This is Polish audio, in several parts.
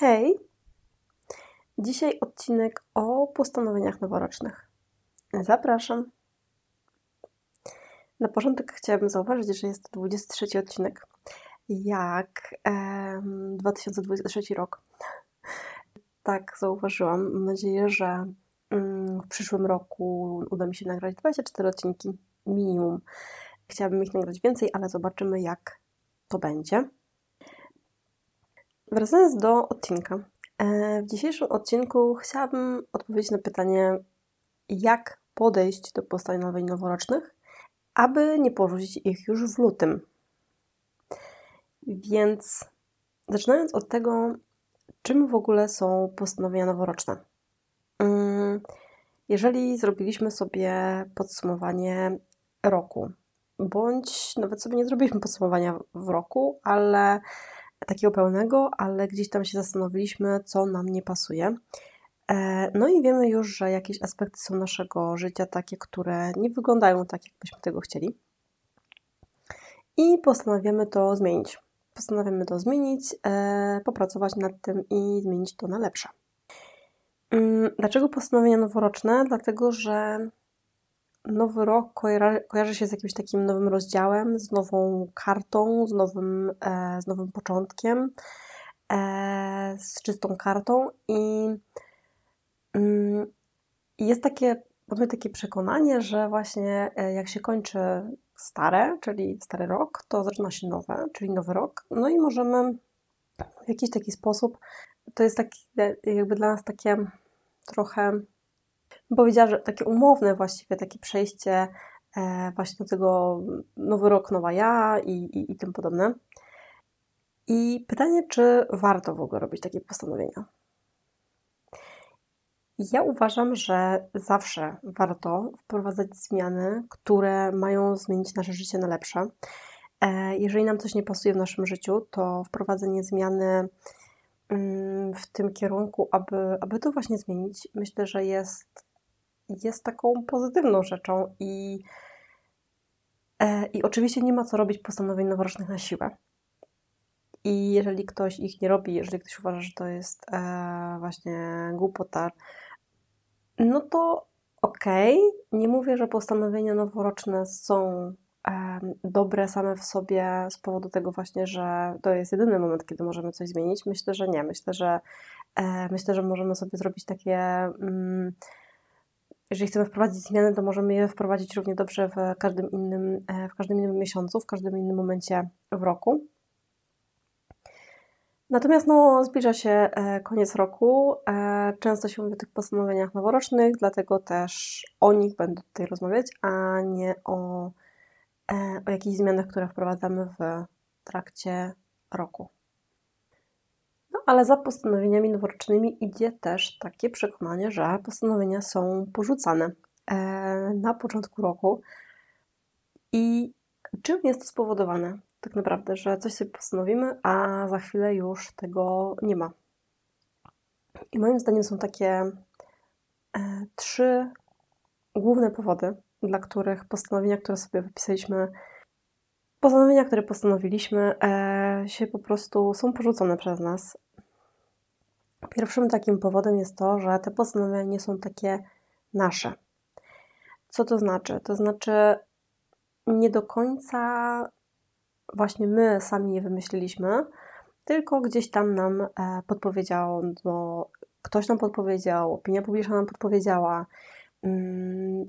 Hej! Dzisiaj odcinek o postanowieniach noworocznych. Zapraszam. Na początek chciałabym zauważyć, że jest to 23 odcinek. Jak em, 2023 rok. Tak, zauważyłam. Mam nadzieję, że mm, w przyszłym roku uda mi się nagrać 24 odcinki minimum. Chciałabym ich nagrać więcej, ale zobaczymy, jak to będzie. Wracając do odcinka. E, w dzisiejszym odcinku chciałabym odpowiedzieć na pytanie, jak podejść do postanowień noworocznych, aby nie porzucić ich już w lutym. Więc zaczynając od tego, czym w ogóle są postanowienia noworoczne. Mm, jeżeli zrobiliśmy sobie podsumowanie roku, bądź nawet sobie nie zrobiliśmy podsumowania w roku, ale takiego pełnego, ale gdzieś tam się zastanowiliśmy, co nam nie pasuje. E, no i wiemy już, że jakieś aspekty są naszego życia takie, które nie wyglądają tak, jakbyśmy tego chcieli. I postanawiamy to zmienić. Postanawiamy to zmienić, e, popracować nad tym i zmienić to na lepsze. Mm, dlaczego postanowienia noworoczne? Dlatego, że nowy rok kojarzy się z jakimś takim nowym rozdziałem, z nową kartą, z nowym, e, z nowym początkiem, e, z czystą kartą i mm, jest takie, mamy takie przekonanie, że właśnie e, jak się kończy stare, czyli stary rok, to zaczyna się nowe, czyli nowy rok, no i możemy w jakiś taki sposób, to jest taki, jakby dla nas takie trochę powiedziała, że takie umowne właściwie, takie przejście e, właśnie do tego nowy rok, nowa ja i, i, i tym podobne. I pytanie, czy warto w ogóle robić takie postanowienia? Ja uważam, że zawsze warto wprowadzać zmiany, które mają zmienić nasze życie na lepsze. E, jeżeli nam coś nie pasuje w naszym życiu, to wprowadzenie zmiany mm, w tym kierunku, aby, aby to właśnie zmienić, myślę, że jest jest taką pozytywną rzeczą i, e, i oczywiście nie ma co robić postanowień noworocznych na siłę. I jeżeli ktoś ich nie robi, jeżeli ktoś uważa, że to jest e, właśnie głupota, no to okej. Okay. Nie mówię, że postanowienia noworoczne są e, dobre same w sobie z powodu tego właśnie, że to jest jedyny moment, kiedy możemy coś zmienić. Myślę, że nie. Myślę, że myślę, że możemy sobie zrobić takie. Jeżeli chcemy wprowadzić zmiany, to możemy je wprowadzić równie dobrze w każdym innym, e, w każdym innym miesiącu, w każdym innym momencie w roku. Natomiast no, zbliża się e, koniec roku. E, często się mówi o tych postanowieniach noworocznych, dlatego też o nich będę tutaj rozmawiać, a nie o, o jakichś zmianach, które wprowadzamy w trakcie roku ale za postanowieniami noworocznymi idzie też takie przekonanie, że postanowienia są porzucane e, na początku roku. I czym jest to spowodowane? Tak naprawdę, że coś sobie postanowimy, a za chwilę już tego nie ma. I moim zdaniem są takie e, trzy główne powody, dla których postanowienia, które sobie wypisaliśmy, postanowienia, które postanowiliśmy, e, się po prostu są porzucone przez nas Pierwszym takim powodem jest to, że te postanowienia nie są takie nasze. Co to znaczy? To znaczy, nie do końca właśnie my sami je wymyśliliśmy, tylko gdzieś tam nam e, podpowiedział, no, ktoś nam podpowiedział, opinia publiczna nam podpowiedziała,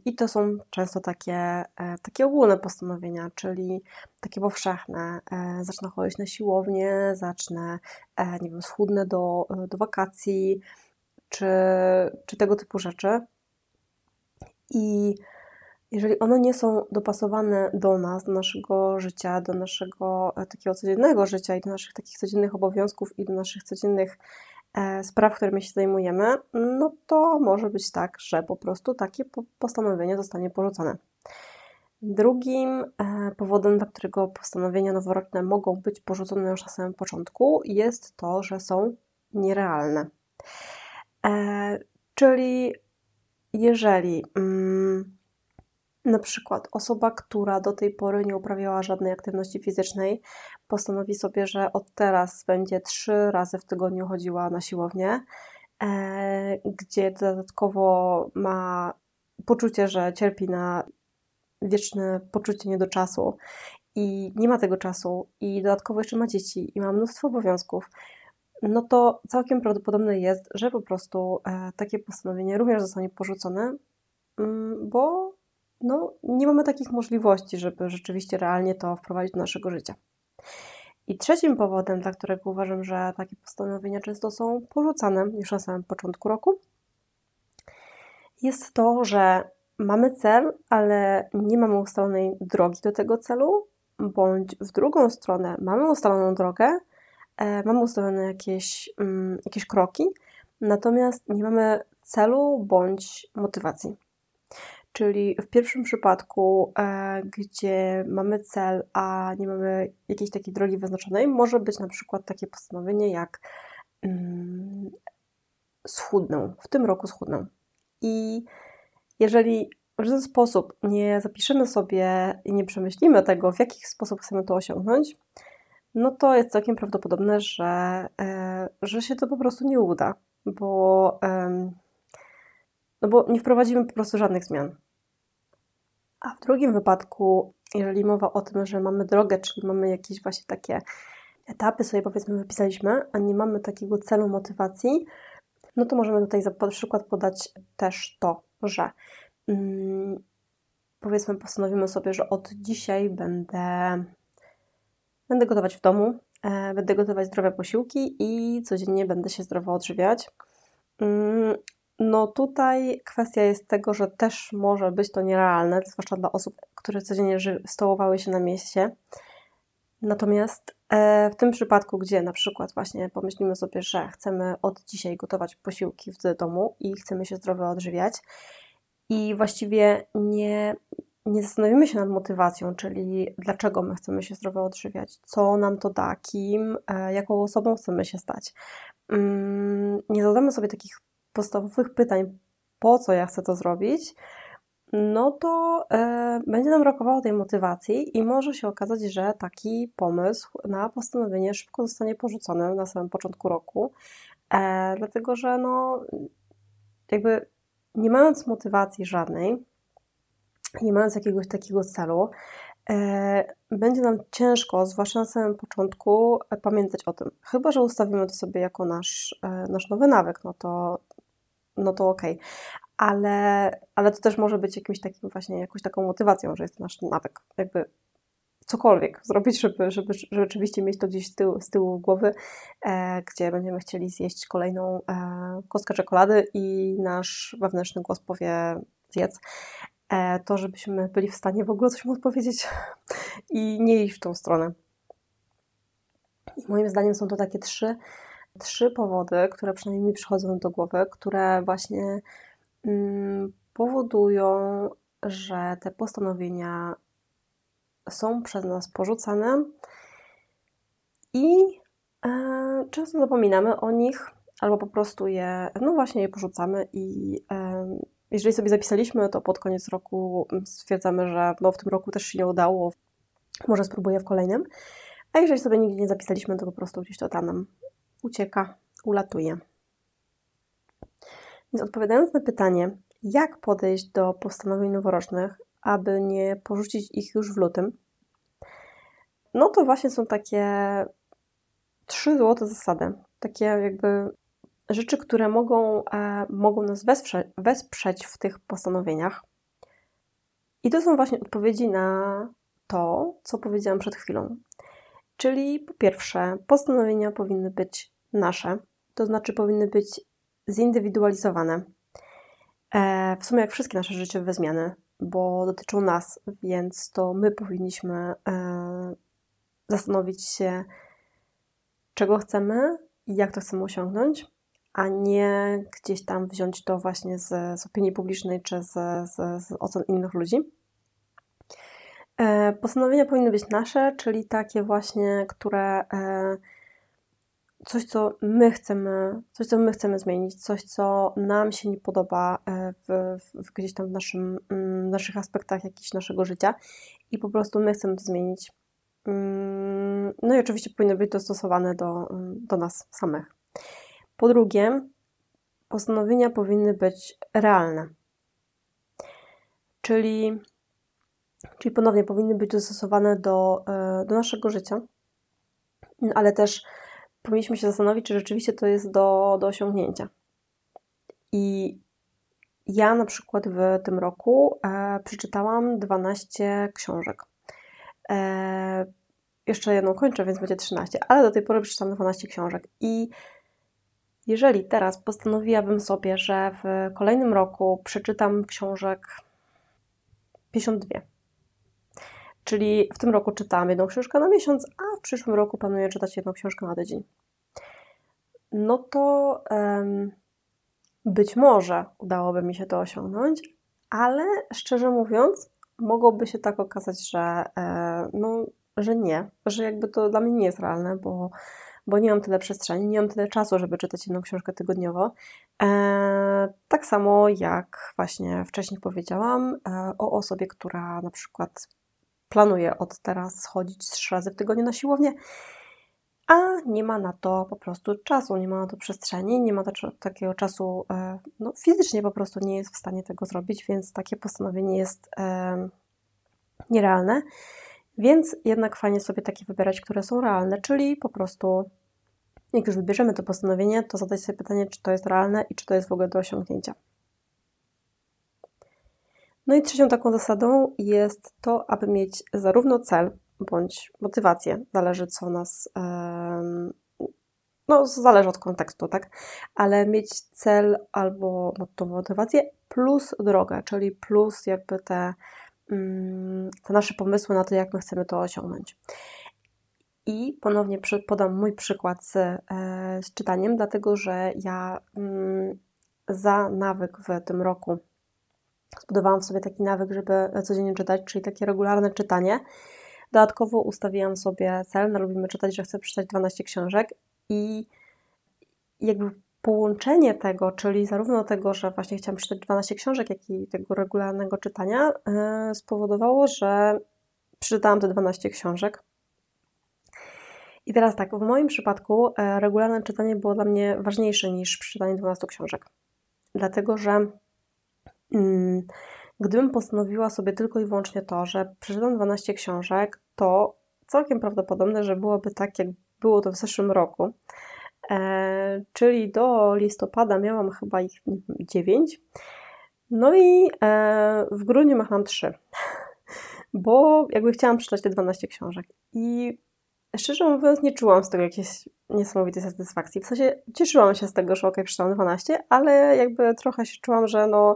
I to są często takie, e, takie ogólne postanowienia, czyli takie powszechne. E, zacznę chodzić na siłownię, zacznę, e, nie wiem, schudnę do, do wakacji, czy, czy tego typu rzeczy. I jeżeli one nie są dopasowane do nas, do naszego życia, do naszego takiego codziennego życia i do naszych takich codziennych obowiązków i do naszych codziennych spraw, którymi się zajmujemy, no to może być tak, że po prostu takie postanowienie zostanie porzucone. Drugim e, powodem, dla którego postanowienia noworoczne mogą być porzucone już na samym początku, jest to, że są nierealne. E, czyli jeżeli mm, Na przykład osoba, która do tej pory nie uprawiała żadnej aktywności fizycznej, postanowi sobie, że od teraz będzie trzy razy w tygodniu chodziła na siłownię, e, gdzie dodatkowo ma poczucie, że cierpi na wieczne poczucie niedoczasu i nie ma tego czasu i dodatkowo jeszcze ma dzieci i ma mnóstwo obowiązków, no to całkiem prawdopodobne jest, że po prostu e, takie postanowienie również zostanie porzucone, mm, bo no, nie mamy takich możliwości, żeby rzeczywiście realnie to wprowadzić do naszego życia. I trzecim powodem, dla którego uważam, że takie postanowienia często są porzucane już na samym początku roku, jest to, że mamy cel, ale nie mamy ustalonej drogi do tego celu, bądź w drugą stronę mamy ustaloną drogę, e, mamy ustalone jakieś, mm, jakieś kroki, natomiast nie mamy celu bądź motywacji. Czyli w pierwszym przypadku, e, gdzie mamy cel, a nie mamy jakiejś takiej drogi wyznaczonej, może być na przykład takie postanowienie jak mm, schudnę, w tym roku schudnę. I jeżeli w żaden sposób nie zapiszemy sobie i nie przemyślimy tego, w jaki sposób chcemy to osiągnąć, no to jest całkiem prawdopodobne, że, e, że się to po prostu nie uda, bo, no bo nie wprowadzimy po prostu żadnych zmian. A w drugim wypadku, jeżeli mowa o tym, że mamy drogę, czyli mamy jakieś właśnie takie etapy sobie powiedzmy wypisaliśmy, a nie mamy takiego celu motywacji, no to możemy tutaj za przykład podać też to, że mm, powiedzmy postanowimy sobie, że od dzisiaj będę, będę gotować w domu, e, będę gotować zdrowe posiłki i codziennie będę się zdrowo odżywiać. Mm, no tutaj kwestia jest tego, że też może być to nierealne, zwłaszcza dla osób, które codziennie stołowały się na mieście. Natomiast e, w tym przypadku, gdzie na przykład właśnie pomyślimy sobie, że chcemy od dzisiaj gotować posiłki w domu i chcemy się zdrowo odżywiać i właściwie nie, nie zastanowimy się nad motywacją, czyli dlaczego my chcemy się zdrowo odżywiać, co nam to da, kim, e, jaką osobą chcemy się stać. Mm, nie zadamy sobie takich podstawowych pytań, po co ja chcę to zrobić, no to e, będzie nam brakowało tej motywacji i może się okazać, że taki pomysł na postanowienie szybko zostanie porzucony na samym początku roku, e, dlatego że no, jakby nie mając motywacji żadnej, nie mając jakiegoś takiego celu, e, będzie nam ciężko, zwłaszcza na samym początku, pamiętać o tym. Chyba, że ustawimy to sobie jako nasz, e, nasz nowy nawyk, no to, no to okej. Okay. Ale, ale to też może być jakimś takim właśnie, jakąś taką motywacją, że jest nasz nawyk. Jakby cokolwiek zrobić, żeby, żeby, żeby rzeczywiście mieć to gdzieś z tyłu, z tyłu głowy, e, gdzie będziemy chcieli zjeść kolejną e, kostkę czekolady i nasz wewnętrzny głos powie zjedz. E, to, żebyśmy byli w stanie w ogóle coś mu odpowiedzieć i nie iść w tą stronę. I moim zdaniem są to takie trzy trzy powody, które przynajmniej mi przychodzą do głowy, które właśnie mm, powodują, że te postanowienia są przez nas porzucane i e, często zapominamy o nich, albo po prostu je, no właśnie je porzucamy i e, jeżeli sobie zapisaliśmy, to pod koniec roku stwierdzamy, że no w tym roku też się nie udało, może spróbuję w kolejnym. A jeżeli sobie nigdzie nie zapisaliśmy, to po prostu gdzieś to tam ucieka, ulatuje. Więc odpowiadając na pytanie, jak podejść do postanowień noworocznych, aby nie porzucić ich już w lutym, no to właśnie są takie trzy złote zasady. Takie jakby rzeczy, które mogą, e, mogą nas wesprzeć, wesprzeć w tych postanowieniach. I to są właśnie odpowiedzi na to, co powiedziałam przed chwilą. Czyli po pierwsze, postanowienia powinny być nasze, to znaczy powinny być zindywidualizowane. E, w sumie jak wszystkie nasze życiowe zmiany, bo dotyczą nas, więc to my powinniśmy e, zastanowić się, czego chcemy i jak to chcemy osiągnąć, a nie gdzieś tam wziąć to właśnie z, z opinii publicznej czy z, z, z ocen innych ludzi. E, postanowienia powinny być nasze, czyli takie właśnie, które coś, co my chcemy, coś, co my chcemy zmienić, coś, co nam się nie podoba e, w, w gdzieś tam w naszym, mm, naszych aspektach jakichś naszego życia i po prostu my chcemy to zmienić. Mm, no i oczywiście powinny być dostosowane do, do nas samych. Po drugie, postanowienia powinny być realne. Czyli, czyli ponownie powinny być dostosowane do, e, do naszego życia, ale też powinniśmy się zastanowić, czy rzeczywiście to jest do, do osiągnięcia. I ja na przykład w tym roku e, przeczytałam 12 książek. E, jeszcze jedną kończę, więc będzie 13, ale do tej pory przeczytałam 12 książek. I jeżeli teraz postanowiłabym sobie, że w kolejnym roku przeczytam książek 52, czyli w tym roku czytałam jedną książkę na miesiąc, a w przyszłym roku planuję czytać jedną książkę na tydzień, no to um, być może udałoby mi się to osiągnąć, ale szczerze mówiąc, mogłoby się tak okazać, że, e, no, że nie, że jakby to dla mnie nie jest realne, bo bo nie mam tyle przestrzeni, nie mam tyle czasu, żeby czytać jedną książkę tygodniowo. E, tak samo jak właśnie wcześniej powiedziałam e, o osobie, która na przykład planuje od teraz chodzić trzy razy w tygodniu na siłownię, a nie ma na to po prostu czasu, nie ma na to przestrzeni, nie ma takiego czasu, e, no fizycznie po prostu nie jest w stanie tego zrobić, więc takie postanowienie jest e, nierealne. Więc jednak fajnie sobie takie wybierać, które są realne, czyli po prostu jak już wybierzemy to postanowienie, to zadać sobie pytanie, czy to jest realne i czy to jest w ogóle do osiągnięcia. No i trzecią taką zasadą jest to, aby mieć zarówno cel bądź motywację, zależy co nas, no zależy od kontekstu, tak, ale mieć cel albo tą motywację plus drogę, czyli plus jakby te, mm, te nasze pomysły na to, jak my chcemy to osiągnąć. I ponownie podam mój przykład z, e, z czytaniem, dlatego że ja mm, za nawyk w tym roku zbudowałam sobie taki nawyk, żeby codziennie czytać, czyli takie regularne czytanie. Dodatkowo ustawiłam sobie cel, na Lubimy Czytać, że chcę przeczytać 12 książek i jakby połączenie tego, czyli zarówno tego, że właśnie chciałam przeczytać 12 książek, jak i tego regularnego czytania, yy, spowodowało, że przeczytałam te 12 książek. I teraz tak, w moim przypadku e, regularne czytanie było dla mnie ważniejsze niż przeczytanie 12 książek. Dlatego, że gdybym postanowiła sobie tylko i wyłącznie to, że przeczytam 12 książek, to całkiem prawdopodobne, że byłoby tak, jak było to w zeszłym roku. E, czyli do listopada miałam chyba ich 9. No i e, w grudniu mam 3. Bo jakby chciałam przeczytać te 12 książek. I szczerze mówiąc, nie czułam z tego jakiejś niesamowitej satysfakcji. W sensie cieszyłam się z tego, że ok, przeczytałam 12, ale jakby trochę się czułam, że no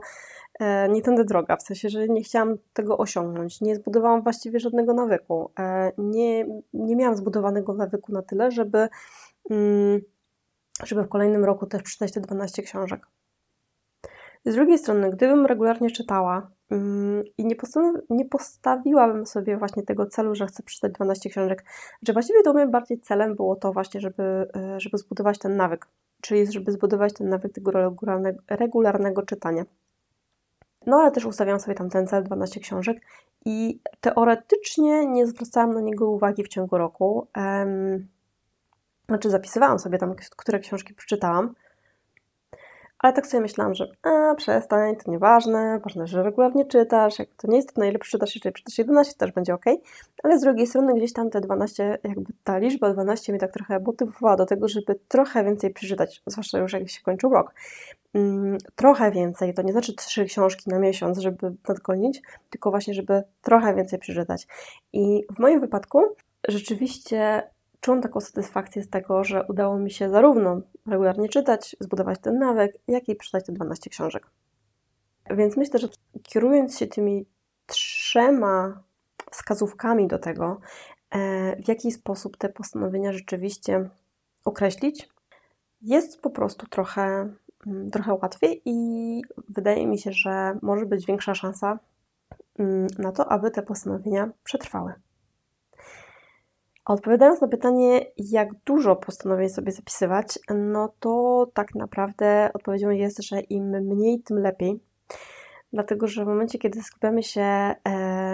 nie tędy droga, w sensie, że nie chciałam tego osiągnąć. Nie zbudowałam właściwie żadnego nawyku. E, nie, nie miałam zbudowanego nawyku na tyle, żeby, mm, żeby w kolejnym roku też przeczytać te 12 książek. Z drugiej strony, gdybym regularnie czytała mm, i nie, nie postawiłabym sobie właśnie tego celu, że chcę przeczytać 12 książek, że właściwie to moim bardziej celem było to właśnie, żeby, e, żeby zbudować ten nawyk, czyli żeby zbudować ten nawyk tego regularnego, regularnego czytania. No ale też ustawiam sobie tam ten cel 12 książek i teoretycznie nie zwracałam na niego uwagi w ciągu roku. Um, znaczy zapisywałam sobie tam, które książki przeczytałam, ale tak sobie myślałam, że a, przestań, to nieważne, ważne, że regularnie czytasz, jak to nie jest to najlepsze, czytasz, jeżeli przeczytasz 11, też będzie ok. Ale z drugiej strony gdzieś tam te 12, jakby ta liczba 12 mnie tak trochę motywowała do tego, żeby trochę więcej przeczytać, zwłaszcza już jak się kończył rok. Mm, trochę więcej, to nie znaczy trzy książki na miesiąc, żeby nadgonić, tylko właśnie, żeby trochę więcej przeczytać. I w moim wypadku rzeczywiście czułam taką satysfakcję z tego, że udało mi się zarówno regularnie czytać, zbudować ten nawyk, jak i przeczytać te 12 książek. Więc myślę, że kierując się tymi trzema wskazówkami do tego, e, w jaki sposób te postanowienia rzeczywiście określić, jest po prostu trochę, trochę łatwiej i wydaje mi się, że może być większa szansa mm, na to, aby te postanowienia przetrwały. Odpowiadając na pytanie, jak dużo postanowień sobie zapisywać, no to tak naprawdę odpowiedzią jest, że im mniej, tym lepiej. Dlatego, że w momencie, kiedy skupiamy się, e,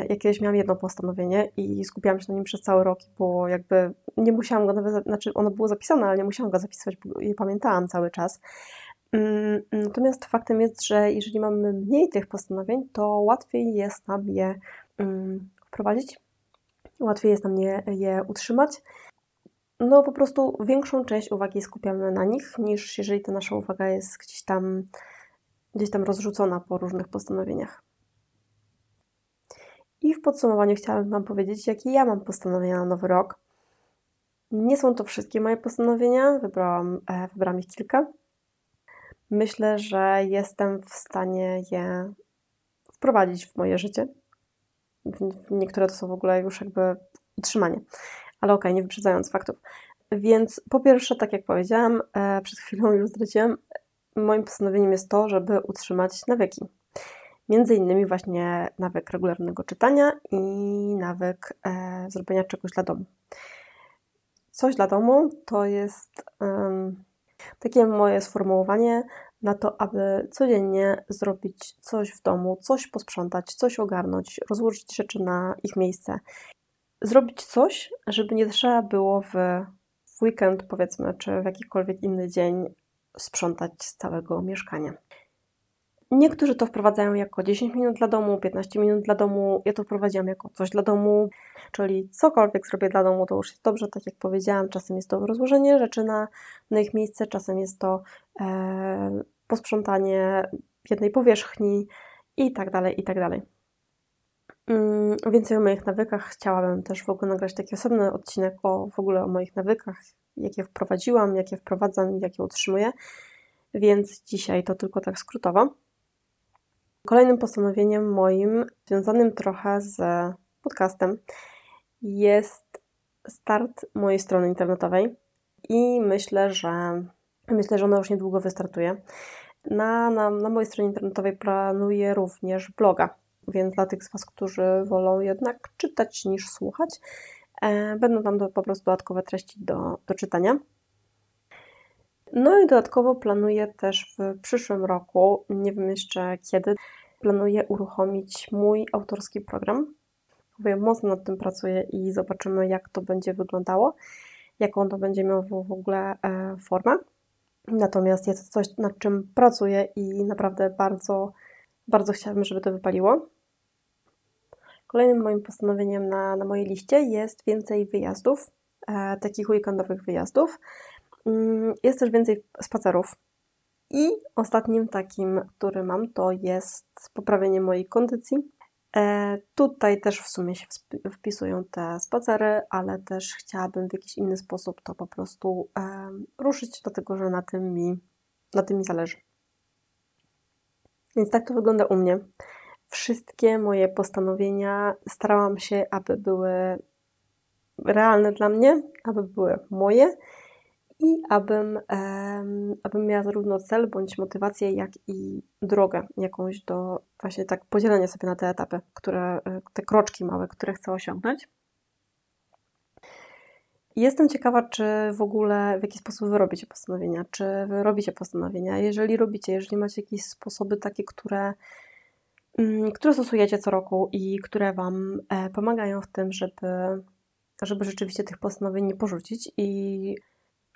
ja kiedyś miałam jedno postanowienie i skupiałam się na nim przez cały rok, bo jakby nie musiałam go nawet, znaczy ono było zapisane, ale nie musiałam go zapisywać, bo je pamiętałam cały czas. Mm, natomiast faktem jest, że jeżeli mamy mniej tych postanowień, to łatwiej jest nam je mm, wprowadzić, łatwiej jest nam je, je utrzymać. No po prostu większą część uwagi skupiamy na nich, niż jeżeli ta nasza uwaga jest gdzieś tam, gdzieś tam rozrzucona po różnych postanowieniach. I w podsumowaniu chciałabym Wam powiedzieć, jakie ja mam postanowienia na nowy rok. Nie są to wszystkie moje postanowienia, wybrałam, e, wybrałam ich kilka. Myślę, że jestem w stanie je wprowadzić w moje życie. Niektóre to są w ogóle już jakby utrzymanie. Ale okej, okay, nie wyprzedzając faktów. Więc po pierwsze, tak jak powiedziałam, e, przed chwilą już zdradziłam, moim postanowieniem jest to, żeby utrzymać nawyki. Między innymi właśnie nawyk regularnego czytania i nawyk e, zrobienia czegoś dla domu. Coś dla domu to jest um, takie moje sformułowanie na to, aby codziennie zrobić coś w domu, coś posprzątać, coś ogarnąć, rozłożyć rzeczy na ich miejsce. Zrobić coś, żeby nie trzeba było w, weekend, powiedzmy, czy w jakikolwiek inny dzień sprzątać z całego mieszkania. Niektórzy to wprowadzają jako 10 minut dla domu, 15 minut dla domu. Ja to wprowadziłam jako coś dla domu, czyli cokolwiek zrobię dla domu, to już jest dobrze, tak jak powiedziałam. Czasem jest to rozłożenie rzeczy na, na ich miejsce, czasem jest to e, posprzątanie jednej powierzchni i tak dalej, i tak dalej. Mm, więcej o moich nawykach chciałabym też w ogóle nagrać taki osobny odcinek o w ogóle o moich nawykach, jakie wprowadziłam, jakie wprowadzam jakie utrzymuję, więc dzisiaj to tylko tak skrótowo. Kolejnym postanowieniem moim, związanym trochę z podcastem, jest start mojej strony internetowej i myślę, że myślę, że ona już niedługo wystartuje. Na, na, na mojej stronie internetowej planuję również bloga, więc dla tych z Was, którzy wolą jednak czytać niż słuchać, e, będą tam do, po prostu dodatkowe treści do, do czytania. No i dodatkowo planuję też w przyszłym roku, nie wiem jeszcze kiedy, planuję uruchomić mój autorski program. Mocno nad tym pracuję i zobaczymy, jak to będzie wyglądało, jaką to będzie miało w ogóle e, formę. Natomiast jest coś, nad czym pracuję i naprawdę bardzo, bardzo chciałabym, żeby to wypaliło. Kolejnym moim postanowieniem na, na mojej liście jest więcej wyjazdów, e, takich weekendowych wyjazdów. Mm, jest też więcej spacerów. I ostatnim takim, który mam, to jest poprawienie mojej kondycji. E, tutaj też w sumie się wpisują te spacery, ale też chciałabym w jakiś inny sposób to po prostu e, ruszyć, dlatego że na tym mi, na tym mi zależy. Więc tak to wygląda u mnie. Wszystkie moje postanowienia starałam się, aby były realne dla mnie, aby były moje i abym, abym miała zarówno cel bądź motywację, jak i drogę jakąś do właśnie tak podzielenia sobie na te etapy, które, e, te kroczki małe, które chcę osiągnąć. Jestem ciekawa, czy w ogóle w jaki sposób wy robicie postanowienia, czy wy robicie postanowienia. Jeżeli robicie, jeżeli macie jakieś sposoby takie, które, mm, które stosujecie co roku i które wam e, pomagają w tym, żeby, żeby rzeczywiście tych postanowień nie porzucić i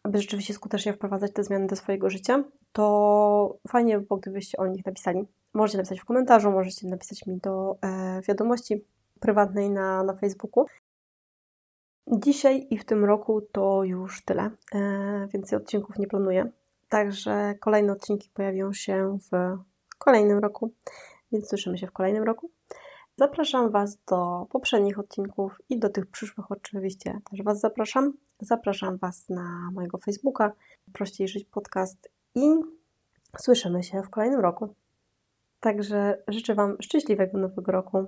aby rzeczywiście skutecznie wprowadzać te zmiany do swojego życia, to fajnie by było, gdybyście o nich napisali. Możecie napisać w komentarzu, możecie napisać mi do e, wiadomości prywatnej na, na Facebooku. Dzisiaj i w tym roku to już tyle. E, więcej odcinków nie planuję. Także kolejne odcinki pojawią się w kolejnym roku, więc słyszymy się w kolejnym roku. Zapraszam Was do poprzednich odcinków i do tych przyszłych oczywiście też Was zapraszam. Zapraszam Was na mojego Facebooka, Prościej Żyć Podcast i słyszymy się w kolejnym roku. Także życzę Wam szczęśliwego nowego roku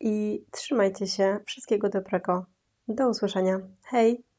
i trzymajcie się. Wszystkiego dobrego. Do usłyszenia. Hej!